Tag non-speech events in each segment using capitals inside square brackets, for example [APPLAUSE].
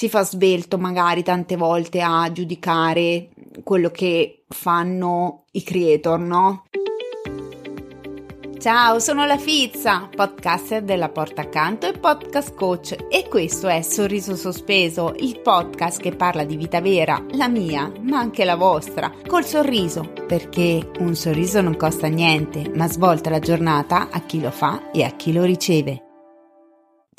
si fa svelto magari tante volte a giudicare quello che fanno i creator, no? Ciao, sono la Fizza, podcaster della Porta Accanto e podcast coach e questo è Sorriso Sospeso, il podcast che parla di vita vera, la mia, ma anche la vostra, col sorriso, perché un sorriso non costa niente, ma svolta la giornata a chi lo fa e a chi lo riceve.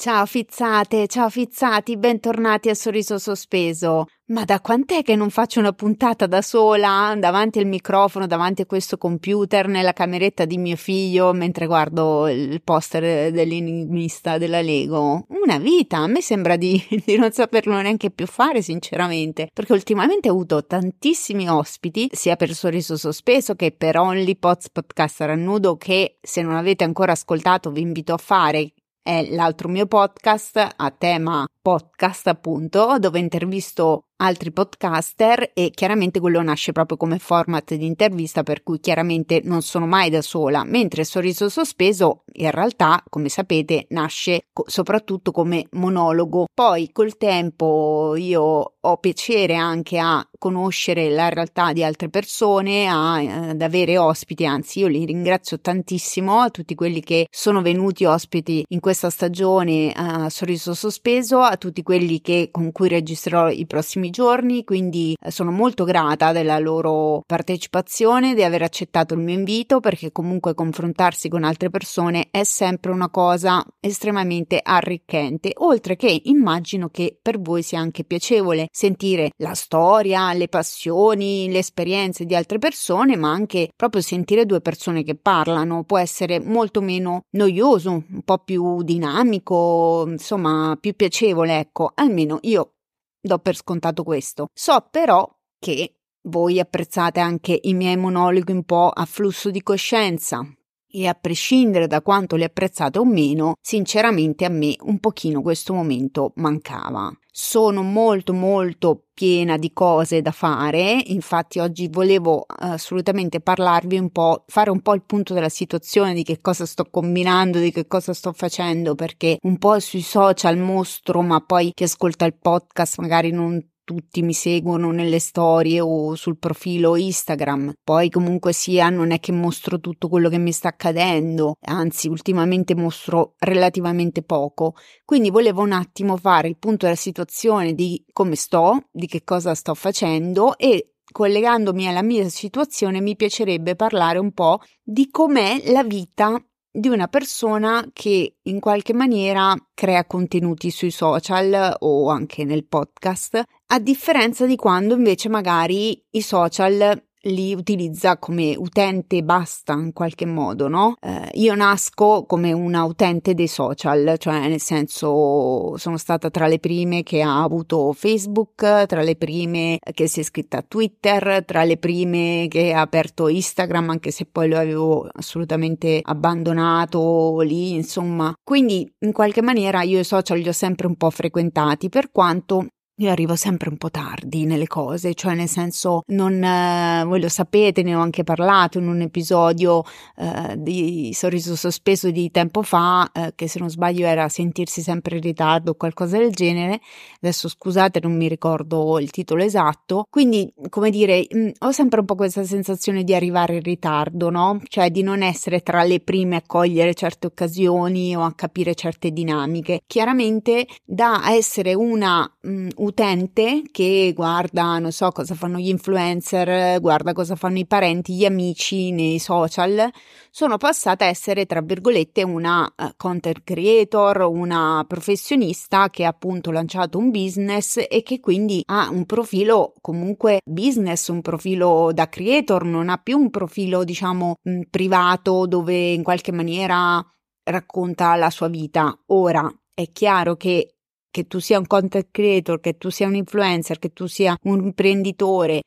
Ciao fizzate, ciao fizzati, bentornati a Sorriso Sospeso. Ma da quant'è che non faccio una puntata da sola, davanti al microfono, davanti a questo computer, nella cameretta di mio figlio, mentre guardo il poster dell'enigmista della Lego? Una vita, a me sembra di, [LAUGHS] di non saperlo neanche più fare, sinceramente, perché ultimamente ho avuto tantissimi ospiti, sia per Sorriso Sospeso che per Only Pots Podcast Rannudo, che se non avete ancora ascoltato vi invito a fare, è l'altro mio podcast a tema podcast appunto dove intervisto altri podcaster e chiaramente quello nasce proprio come format di intervista per cui chiaramente non sono mai da sola, mentre Sorriso Sospeso in realtà, come sapete, nasce co- soprattutto come monologo. Poi col tempo io ho piacere anche a conoscere la realtà di altre persone, a, ad avere ospiti, anzi io li ringrazio tantissimo a tutti quelli che sono venuti ospiti in questa stagione a Sorriso Sospeso, a tutti quelli che, con cui registrerò i prossimi giorni, quindi eh, sono molto grata della loro partecipazione, di aver accettato il mio invito, perché comunque confrontarsi con altre persone è sempre una cosa estremamente arricchente, oltre che immagino che per voi sia anche piacevole sentire la storia, le passioni, le esperienze di altre persone, ma anche proprio sentire due persone che parlano. Può essere molto meno noioso, un po' più dinamico, insomma, più piacevole, ecco, almeno io do per scontato questo. So però che voi apprezzate anche i miei monologhi un po' a flusso di coscienza. E a prescindere da quanto li apprezzate o meno, sinceramente a me un pochino questo momento mancava. Sono molto molto piena di cose da fare, infatti oggi volevo assolutamente parlarvi un po', fare un po' il punto della situazione, di che cosa sto combinando, di che cosa sto facendo, perché un po' sui social mostro, ma poi chi ascolta il podcast magari non tutti mi seguono nelle storie o sul profilo Instagram. Poi comunque sia non è che mostro tutto quello che mi sta accadendo, anzi ultimamente mostro relativamente poco. Quindi volevo un attimo fare il punto della situazione di come sto, di che cosa sto facendo e collegandomi alla mia situazione mi piacerebbe parlare un po' di com'è la vita di una persona che in qualche maniera crea contenuti sui social o anche nel podcast, a differenza di quando invece magari i social li utilizza come utente basta in qualche modo, no? Eh, io nasco come una utente dei social, cioè nel senso sono stata tra le prime che ha avuto Facebook, tra le prime che si è iscritta a Twitter, tra le prime che ha aperto Instagram, anche se poi lo avevo assolutamente abbandonato lì, insomma. Quindi in qualche maniera io i social li ho sempre un po' frequentati, per quanto io arrivo sempre un po' tardi nelle cose, cioè nel senso non, eh, voi lo sapete, ne ho anche parlato in un episodio eh, di Sorriso Sospeso di tempo fa, eh, che se non sbaglio era sentirsi sempre in ritardo o qualcosa del genere, adesso scusate non mi ricordo il titolo esatto, quindi come dire mh, mm, ho sempre un po' questa sensazione di arrivare in ritardo, no? Cioè di non essere tra le prime a cogliere certe occasioni o a capire certe dinamiche. Chiaramente da essere una mh, mm, utente che guarda, non so cosa fanno gli influencer, guarda cosa fanno i parenti, gli amici nei social, sono passata a essere, tra virgolette, una uh, content creator, una professionista che ha appunto lanciato un business e che quindi ha un profilo comunque business, un profilo da creator, non ha più un profilo, diciamo, mh, privato dove in qualche maniera racconta la sua vita. Ora è chiaro che che tu sia un content creator, che tu sia un influencer, che tu sia un imprenditore,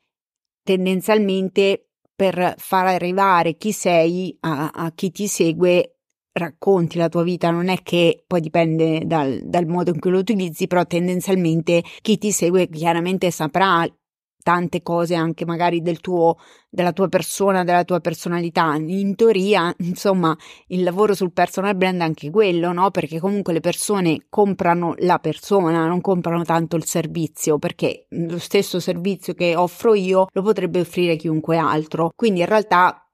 tendenzialmente per far arrivare chi sei a, a chi ti segue racconti la tua vita, non è che poi dipende dal, dal modo in cui lo utilizzi, però tendenzialmente chi ti segue chiaramente saprà tante cose anche magari del tuo, della tua persona, della tua personalità. In teoria, [LAUGHS] insomma, il lavoro sul personal brand è anche quello, no? Perché comunque le persone comprano la persona, non comprano tanto il servizio, perché lo stesso servizio che offro io lo potrebbe offrire chiunque altro. Quindi in realtà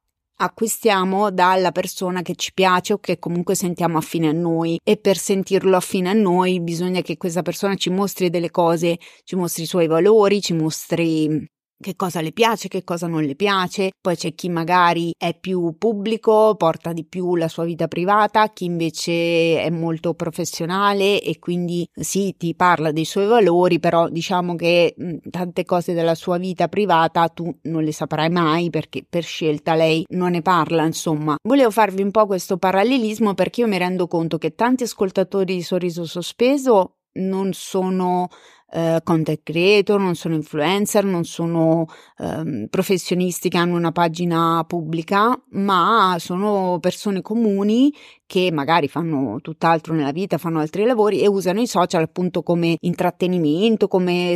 acquistiamo dalla persona che ci piace o che comunque sentiamo affine a noi. E per sentirlo affine a noi bisogna che questa persona ci mostri delle cose, ci mostri i suoi valori, ci mostri che cosa le piace, che cosa non le piace, poi c'è chi magari è più pubblico, porta di più la sua vita privata, chi invece è molto professionale e quindi sì, ti parla dei suoi valori, però diciamo che mh, tante cose della sua vita privata tu non le saprai mai perché per scelta lei non ne parla, insomma. Volevo farvi un po' questo parallelismo perché io mi rendo conto che tanti ascoltatori di Sorriso Sospeso non sono eh, content creator, non sono influencer, non sono eh, professionisti che hanno una pagina pubblica, ma sono persone comuni che magari fanno tutt'altro nella vita, fanno altri lavori e usano i social appunto come intrattenimento, come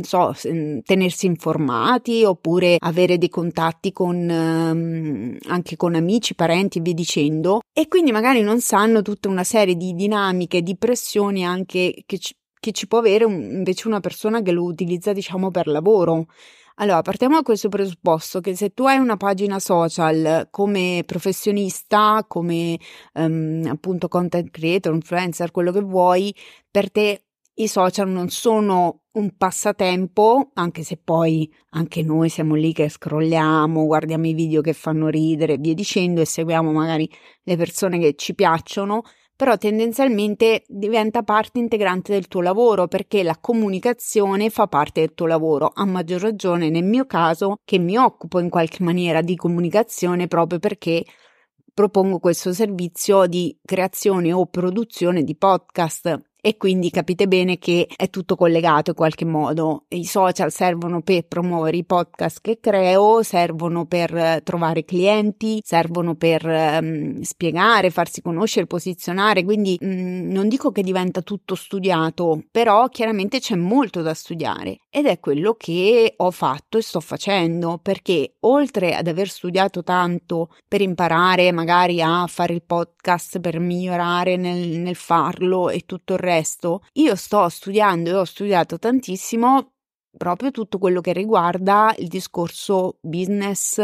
so, tenersi informati oppure avere dei contatti con ehm, anche con amici, parenti e via dicendo. E quindi magari non sanno tutta una serie di dinamiche, di pressioni anche che ci che ci può avere un, invece una persona che lo utilizza, diciamo, per lavoro. Allora, partiamo da questo presupposto che se tu hai una pagina social come professionista, come um, appunto content creator, influencer, quello che vuoi, per te i social non sono un passatempo, anche se poi anche noi siamo lì che scrolliamo, guardiamo i video che fanno ridere via dicendo e seguiamo magari le persone che ci piacciono, però tendenzialmente diventa parte integrante del tuo lavoro perché la comunicazione fa parte del tuo lavoro, a maggior ragione nel mio caso che mi occupo in qualche maniera di comunicazione proprio perché propongo questo servizio di creazione o produzione di podcast e quindi capite bene che è tutto collegato in qualche modo. I social servono per promuovere i podcast che creo, servono per eh, trovare clienti, servono per um, spiegare, farsi conoscere, posizionare, quindi um, non dico che diventa tutto studiato, però chiaramente c'è molto da studiare ed è quello che ho fatto e sto facendo perché oltre ad aver studiato tanto per imparare magari a fare il podcast, per migliorare nel, nel farlo e tutto il resto, resto, io sto studiando e ho studiato tantissimo proprio tutto quello che riguarda il discorso business,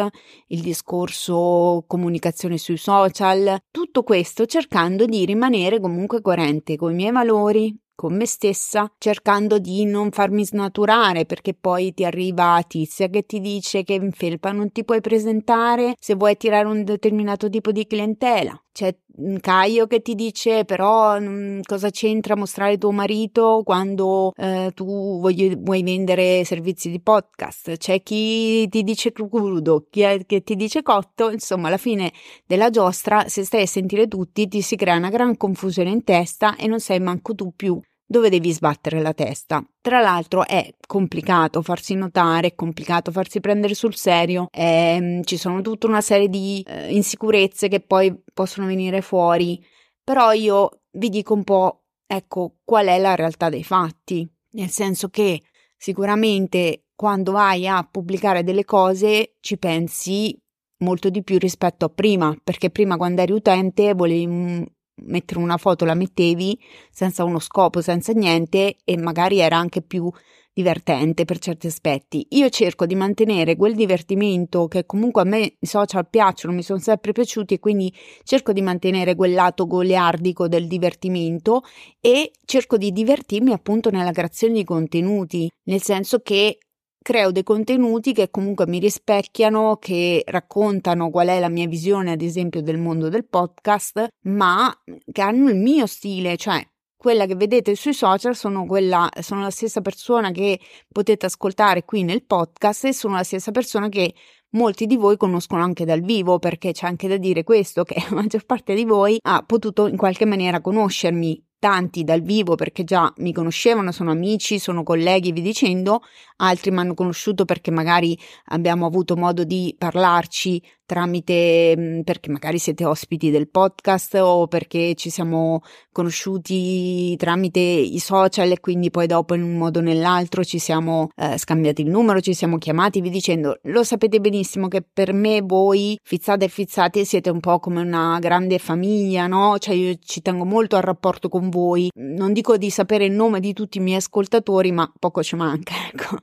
il discorso comunicazione sui social, tutto questo cercando di rimanere comunque coerente con i miei valori, con me stessa, cercando di non farmi snaturare perché poi ti arriva Tizia che ti dice che in felpa non ti puoi presentare se vuoi attirare un determinato tipo di clientela. C'è Caio che ti dice però mm, cosa c'entra mostrare tuo marito quando eh, tu vuoi, vuoi, vendere servizi di podcast. C'è chi ti dice crudo, chi è, che ti dice cotto. Insomma, alla fine della giostra, se stai a sentire tutti, ti si crea una gran confusione in testa e non sai manco tu più dove devi sbattere la testa. Tra l'altro è complicato farsi notare, è complicato farsi prendere sul serio, è, ehm, ci sono tutta una serie di eh, insicurezze che poi possono venire fuori, però io vi dico un po', ecco, qual è la realtà dei fatti, nel senso che sicuramente quando vai a pubblicare delle cose ci pensi molto di più rispetto a prima, perché prima quando eri utente volevi mettere una foto la mettevi senza uno scopo, senza niente e magari era anche più divertente per certi aspetti. Io cerco di mantenere quel divertimento che comunque a me i social piacciono, mi sono sempre piaciuti e quindi cerco di mantenere quel lato goliardico del divertimento e cerco di divertirmi appunto nella creazione di contenuti, nel senso che creo dei contenuti che comunque mi rispecchiano, che raccontano qual è la mia visione, ad esempio, del mondo del podcast, ma che hanno il mio stile, cioè quella che vedete sui social sono, quella, sono la stessa persona che potete ascoltare qui nel podcast e sono la stessa persona che molti di voi conoscono anche dal vivo, perché c'è anche da dire questo, che [LAUGHS] la maggior parte di voi ha potuto in qualche maniera conoscermi tanti dal vivo perché già mi conoscevano, sono amici, sono colleghi, vi dicendo, altri mi hanno conosciuto perché magari abbiamo avuto modo di parlarci tramite mm, perché magari siete ospiti del podcast o perché ci siamo conosciuti tramite i social e quindi poi dopo in un modo o nell'altro ci siamo eh, scambiati il numero, ci siamo chiamati vi dicendo lo sapete benissimo che per me voi fizzate e fizzati siete un po' come una grande famiglia, no? Cioè io ci tengo molto al rapporto con voi, non dico di sapere il nome di tutti i miei ascoltatori ma poco ci manca, [LAUGHS] ecco.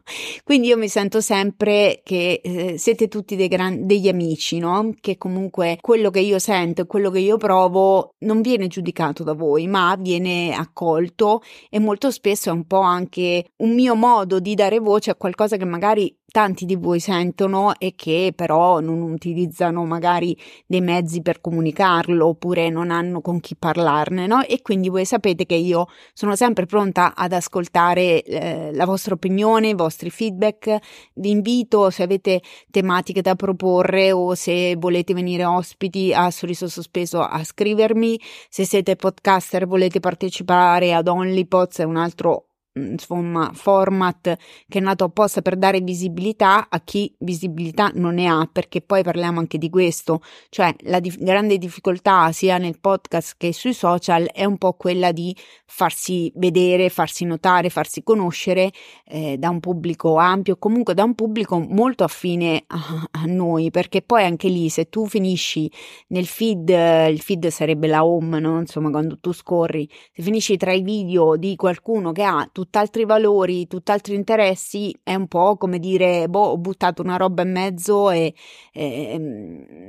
Quindi io mi sento sempre che eh, siete tutti gran- degli amici no? Che comunque quello che io sento e quello che io provo non viene giudicato da voi, ma viene accolto e molto spesso è un po' anche un mio modo di dare voce a qualcosa che magari tanti di voi sentono e che però non utilizzano magari dei mezzi per comunicarlo oppure non hanno con chi parlarne, no? E quindi voi sapete che io sono sempre pronta ad ascoltare eh, la vostra opinione, i vostri feedback. Vi invito se avete tematiche da proporre o se volete venire ospiti a Sorriso Sospeso a scrivermi. Se siete podcaster e volete partecipare ad OnlyPods, è un altro insomma format che è nato apposta per dare visibilità a chi visibilità non ne ha perché poi parliamo anche di questo cioè la dif- grande difficoltà sia nel podcast che sui social è un po' quella di farsi vedere farsi notare farsi conoscere eh, da un pubblico ampio comunque da un pubblico molto affine a, a, noi perché poi anche lì se tu finisci nel feed il feed sarebbe la home no? insomma quando tu scorri se finisci tra i video di qualcuno che ha tutto tutt'altri valori, tutt'altri interessi, è un po' come dire, boh, ho buttato una roba in mezzo e eh,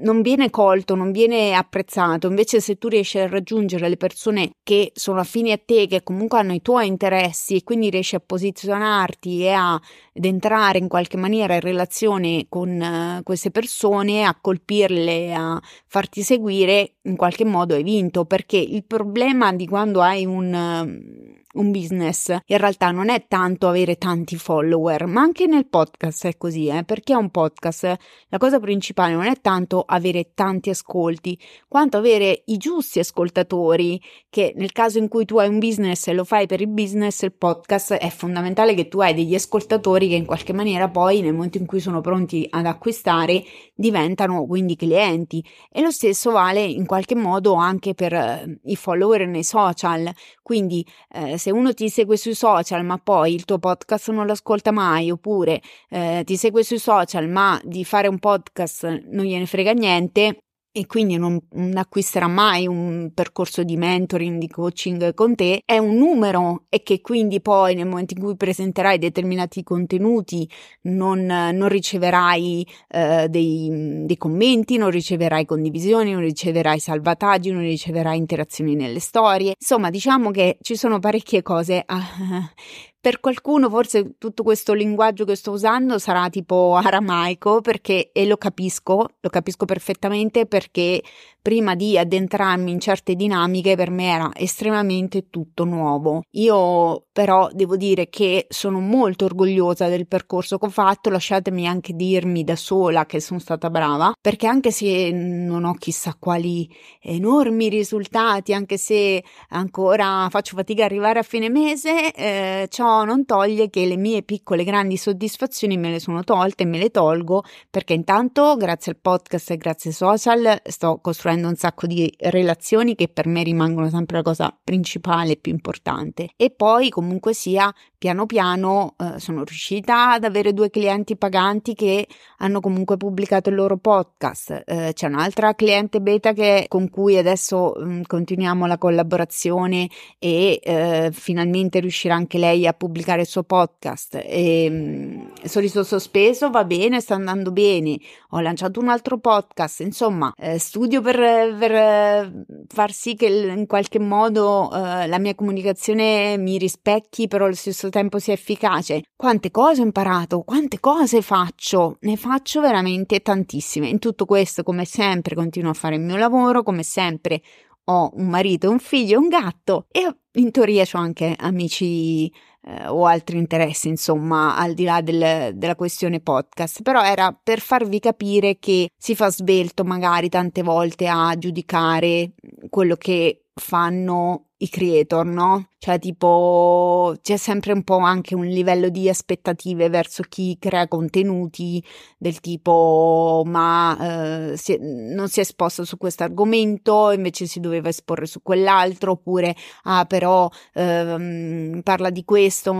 non viene colto, non viene apprezzato. Invece se tu riesci a raggiungere le persone che sono affini a te, che comunque hanno i tuoi interessi e quindi riesci a posizionarti e a, ad entrare in qualche maniera in relazione con uh, queste persone, a colpirle, a farti seguire, in qualche modo hai vinto, perché il problema di quando hai un... Uh, un business. In realtà non è tanto avere tanti follower, ma anche nel podcast è così, eh? perché è un podcast? La cosa principale non è tanto avere tanti ascolti, quanto avere i giusti ascoltatori, che nel caso in cui tu hai un business e lo fai per il business, il podcast è fondamentale che tu hai degli ascoltatori che in qualche maniera poi nel momento in cui sono pronti ad acquistare diventano quindi clienti. E lo stesso vale in qualche modo anche per eh, i follower nei social, quindi eh, se uno ti segue sui social ma poi il tuo podcast non lo ascolta mai, oppure eh, ti segue sui social ma di fare un podcast non gliene frega niente, e quindi non, non, acquisterà mai un percorso di mentoring, di coaching con te, è un numero e che quindi poi nel momento in cui presenterai determinati contenuti non, non riceverai eh, dei, dei, commenti, non riceverai condivisioni, non riceverai salvataggi, non riceverai interazioni nelle storie. Insomma, diciamo che ci sono parecchie cose ah, per qualcuno forse tutto questo linguaggio che sto usando sarà tipo [LAUGHS] aramaico perché e lo capisco, lo capisco perfettamente perché prima di addentrarmi in certe dinamiche per me era estremamente tutto nuovo. Io però devo dire che sono molto orgogliosa del percorso che ho fatto, lasciatemi anche dirmi da sola che sono stata brava, perché anche se non ho chissà quali enormi risultati, anche se ancora faccio fatica ad arrivare a fine mese, eh, ciò non toglie che le mie piccole grandi soddisfazioni me le sono tolte e me le tolgo perché intanto grazie al podcast e grazie ai social sto costruendo costruendo un sacco di relazioni che per me rimangono sempre la cosa principale e più importante. E poi comunque sia piano piano eh, sono riuscita ad avere due clienti paganti che hanno comunque pubblicato il loro podcast. Eh, c'è un'altra cliente beta che, con cui adesso mh, mm, continuiamo la collaborazione e eh, finalmente riuscirà anche lei a pubblicare il suo podcast. E, mh, mm, Sorriso sospeso va bene, sta andando bene. Ho lanciato un altro podcast, insomma, eh, studio per, per, far sì che in qualche modo eh, la mia comunicazione mi rispecchi, però allo stesso stesso tempo sia efficace. Quante cose ho imparato, quante cose faccio, ne faccio veramente tantissime. In tutto questo, come sempre, continuo a fare il mio lavoro, come sempre ho un marito, un figlio, un gatto e in teoria ho anche amici eh, o altri interessi, insomma, al di là del, della questione podcast. Però era per farvi capire che si fa svelto magari tante volte a giudicare quello che fanno i creator, no? Cioè, tipo, c'è sempre un po' anche un livello di aspettative verso chi crea contenuti del tipo, ma eh, si non si è esposto su questo argomento, invece si doveva esporre su quell'altro, oppure, ah, però ehm, parla di questo,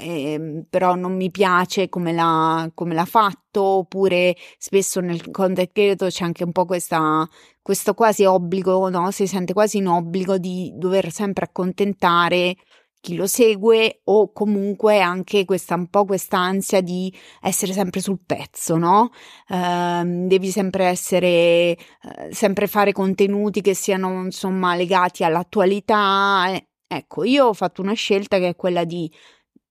eh, però non mi piace come l'ha, come l'ha fatto, oppure spesso nel content creator c'è anche un po' questa questo quasi obbligo, no? Si sente quasi in obbligo di dover sempre accontentare chi lo segue o comunque anche questa un po' questa ansia di essere sempre sul pezzo, no? Uh, devi sempre essere, uh, sempre fare contenuti che siano insomma legati all'attualità. Ecco, io ho fatto una scelta che è quella di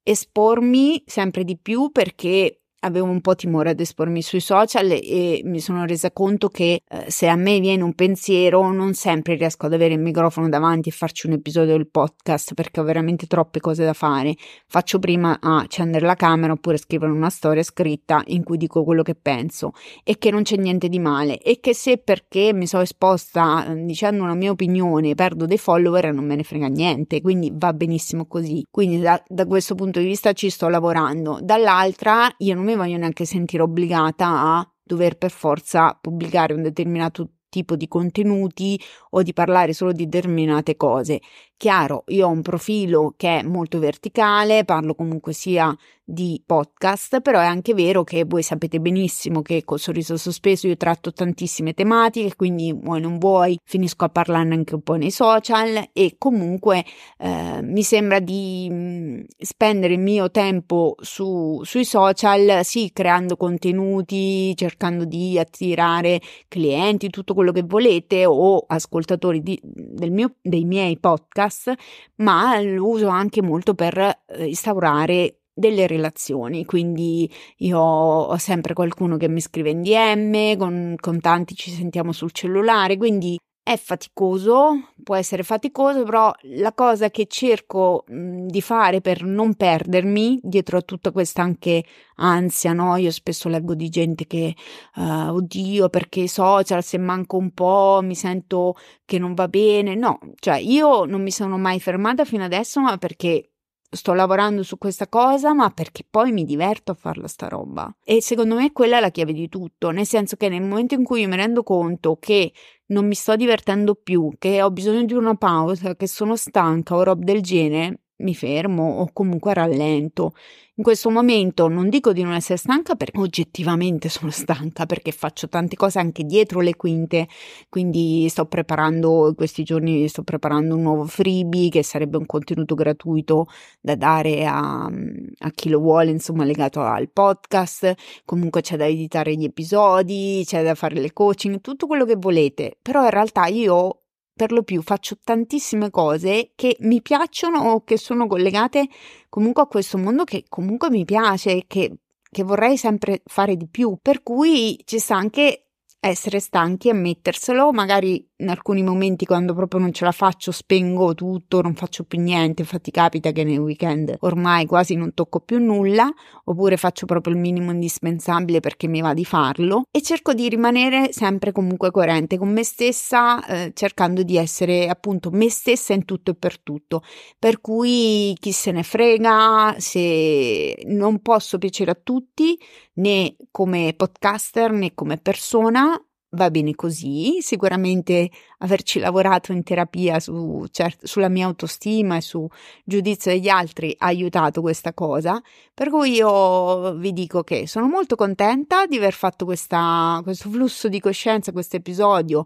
espormi sempre di più perché avevo un po' timore ad espormi sui social e mi sono resa conto che eh, se a me viene un pensiero non sempre riesco ad avere il microfono davanti e farci un episodio del podcast perché ho veramente troppe cose da fare. Faccio prima a accendere la camera oppure scrivere una storia scritta in cui dico quello che penso e che non c'è niente di male e che se perché mi sono esposta eh, dicendo una mia opinione perdo dei follower non me ne frega niente, quindi va benissimo così. Quindi da, da questo punto di vista ci sto lavorando. Dall'altra io non mi voglio neanche sentire obbligata a dover per forza pubblicare un determinato tipo di contenuti o di parlare solo di determinate cose. Chiaro, io ho un profilo che è molto verticale, parlo comunque sia di podcast, però è anche vero che voi sapete benissimo che col sorriso sospeso io tratto tantissime tematiche, quindi vuoi non vuoi, finisco a parlarne anche un po' nei social e comunque eh, mi sembra di mm, spendere il mio tempo su, sui social, sì, creando contenuti, cercando di attirare clienti, tutto quello che volete o ascoltatori di, mio, dei miei podcast, ma lo uso anche molto per eh, instaurare delle relazioni, quindi io ho sempre qualcuno che mi scrive in DM, con, con tanti ci sentiamo sul cellulare, quindi è faticoso, può essere faticoso, però la cosa che cerco mh, di fare per non perdermi dietro a tutta questa anche ansia, no? Io spesso leggo di gente che, uh, oddio, perché i social, se manco un po' mi sento che non va bene. No, cioè io non mi sono mai fermata fino adesso, ma perché sto lavorando su questa cosa, ma perché poi mi diverto a farla sta roba. E secondo me quella è la chiave di tutto, nel senso che nel momento in cui io mi rendo conto che non mi sto divertendo più, che ho bisogno di una pausa, che sono stanca o roba del genere, mi fermo o comunque rallento. In questo momento non dico di non essere stanca perché oggettivamente sono stanca perché faccio tante cose anche dietro le quinte, quindi sto preparando, in questi giorni sto preparando un nuovo freebie che sarebbe un contenuto gratuito da dare a, a chi lo vuole, insomma legato al podcast, comunque c'è da editare gli episodi, c'è da fare le coaching, tutto quello che volete, però in realtà io per lo più faccio tantissime cose che mi piacciono o che sono collegate comunque a questo mondo che comunque mi piace, che, che vorrei sempre fare di più. Per cui ci sta anche essere stanchi e metterselo, magari in alcuni momenti quando proprio non ce la faccio spengo tutto, non faccio più niente, infatti capita che nei weekend ormai quasi non tocco più nulla, oppure faccio proprio il minimo indispensabile perché mi va di farlo e cerco di rimanere sempre comunque coerente con me stessa, eh, cercando di essere appunto me stessa in tutto e per tutto. Per cui chi se ne frega se non posso piacere a tutti né come podcaster né come persona va bene così, sicuramente averci lavorato in terapia su, cert- sulla mia autostima e su giudizio degli altri ha aiutato questa cosa, per cui io vi dico che sono molto contenta di aver fatto questa, questo flusso di coscienza, questo episodio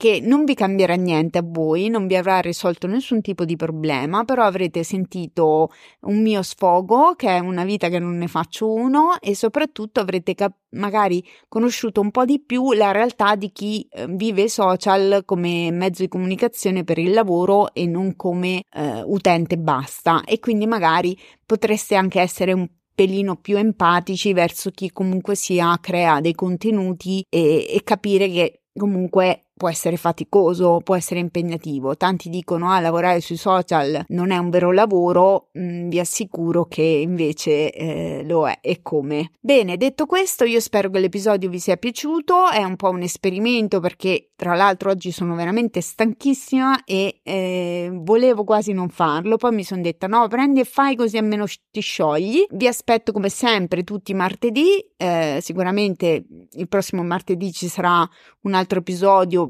che non vi cambierà niente a voi, non vi avrà risolto nessun tipo di problema, però avrete sentito un mio sfogo, che è una vita che non ne faccio uno, e soprattutto avrete cap- magari conosciuto un po' di più la realtà di chi eh, vive social come mezzo di comunicazione per il lavoro e non come eh, utente basta. E quindi magari potreste anche essere un pelino più empatici verso chi comunque sia crea dei contenuti e, e capire che comunque può essere faticoso, può essere impegnativo. Tanti dicono ah, lavorare sui social non è un vero lavoro, mm, vi assicuro che invece eh, lo è e come. Bene, detto questo, io spero che l'episodio vi sia piaciuto, è un po' un esperimento perché tra l'altro oggi sono veramente stanchissima e eh, volevo quasi non farlo, poi mi sono detta no, prendi e fai così almeno ti sciogli. Vi aspetto come sempre tutti i martedì, eh, sicuramente il prossimo martedì ci sarà un altro episodio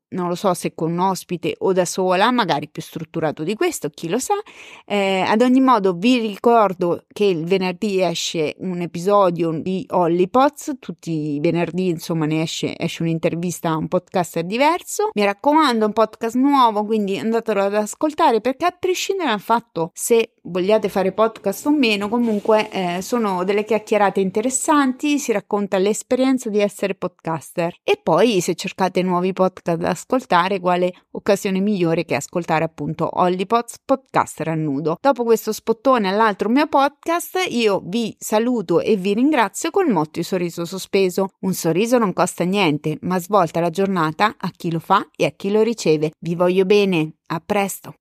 non lo so se con un ospite o da sola, magari più strutturato di questo, chi lo sa. Eh, ad ogni modo, vi ricordo che il venerdì esce un episodio di Hollypots, tutti i venerdì, insomma, ne esce, esce un'intervista a un podcaster diverso. Mi raccomando, un podcast nuovo, quindi andatelo ad ascoltare perché a prescindere dal fatto se vogliate fare podcast o meno, comunque eh, sono delle chiacchierate interessanti, si racconta l'esperienza di essere podcaster. E poi se cercate nuovi podcast da ascoltare, quale occasione migliore che ascoltare appunto Hollypots Podcaster a nudo. Dopo questo spottone all'altro mio podcast, io vi saluto e vi ringrazio col motto di sorriso sospeso. Un sorriso non costa niente, ma svolta la giornata a chi lo fa e a chi lo riceve. Vi voglio bene, a presto!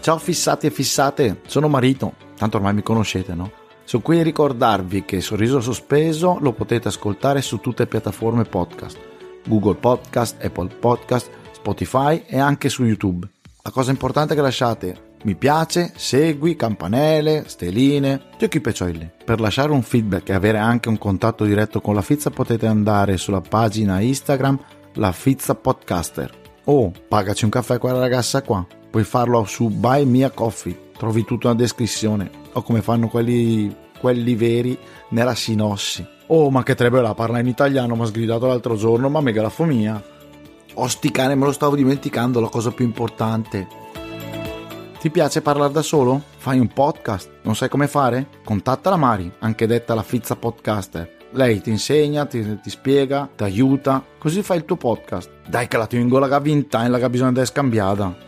Ciao fissati e fissate, sono Marito, tanto ormai mi conoscete, no? Sono qui a ricordarvi che Sorriso Sospeso lo potete ascoltare su tutte le piattaforme podcast, Google Podcast, Apple Podcast, Spotify e anche su YouTube. La cosa importante è che lasciate mi piace, segui, campanelle, steline, giochi peccioli. Per lasciare un feedback e avere anche un contatto diretto con la Fizza potete andare sulla pagina Instagram La Fizza Podcaster o pagaci un caffè a quella ragazza qua puoi farlo su Buy Mia Coffee, trovi tutta una descrizione, o come fanno quelli, quelli veri nella sinossi. Oh, ma che trebella, parla in italiano, mi ha sgridato l'altro giorno, ma mega la fomia. Oh, cane, me lo stavo dimenticando, la cosa più importante. Ti piace parlare da solo? Fai un podcast? Non sai come fare? Contatta la Mari, anche detta la Fizza Podcaster. Lei ti insegna, ti, ti spiega, ti aiuta, così fai il tuo podcast. Dai che la tengo la vinta e la che bisogna di scambiata.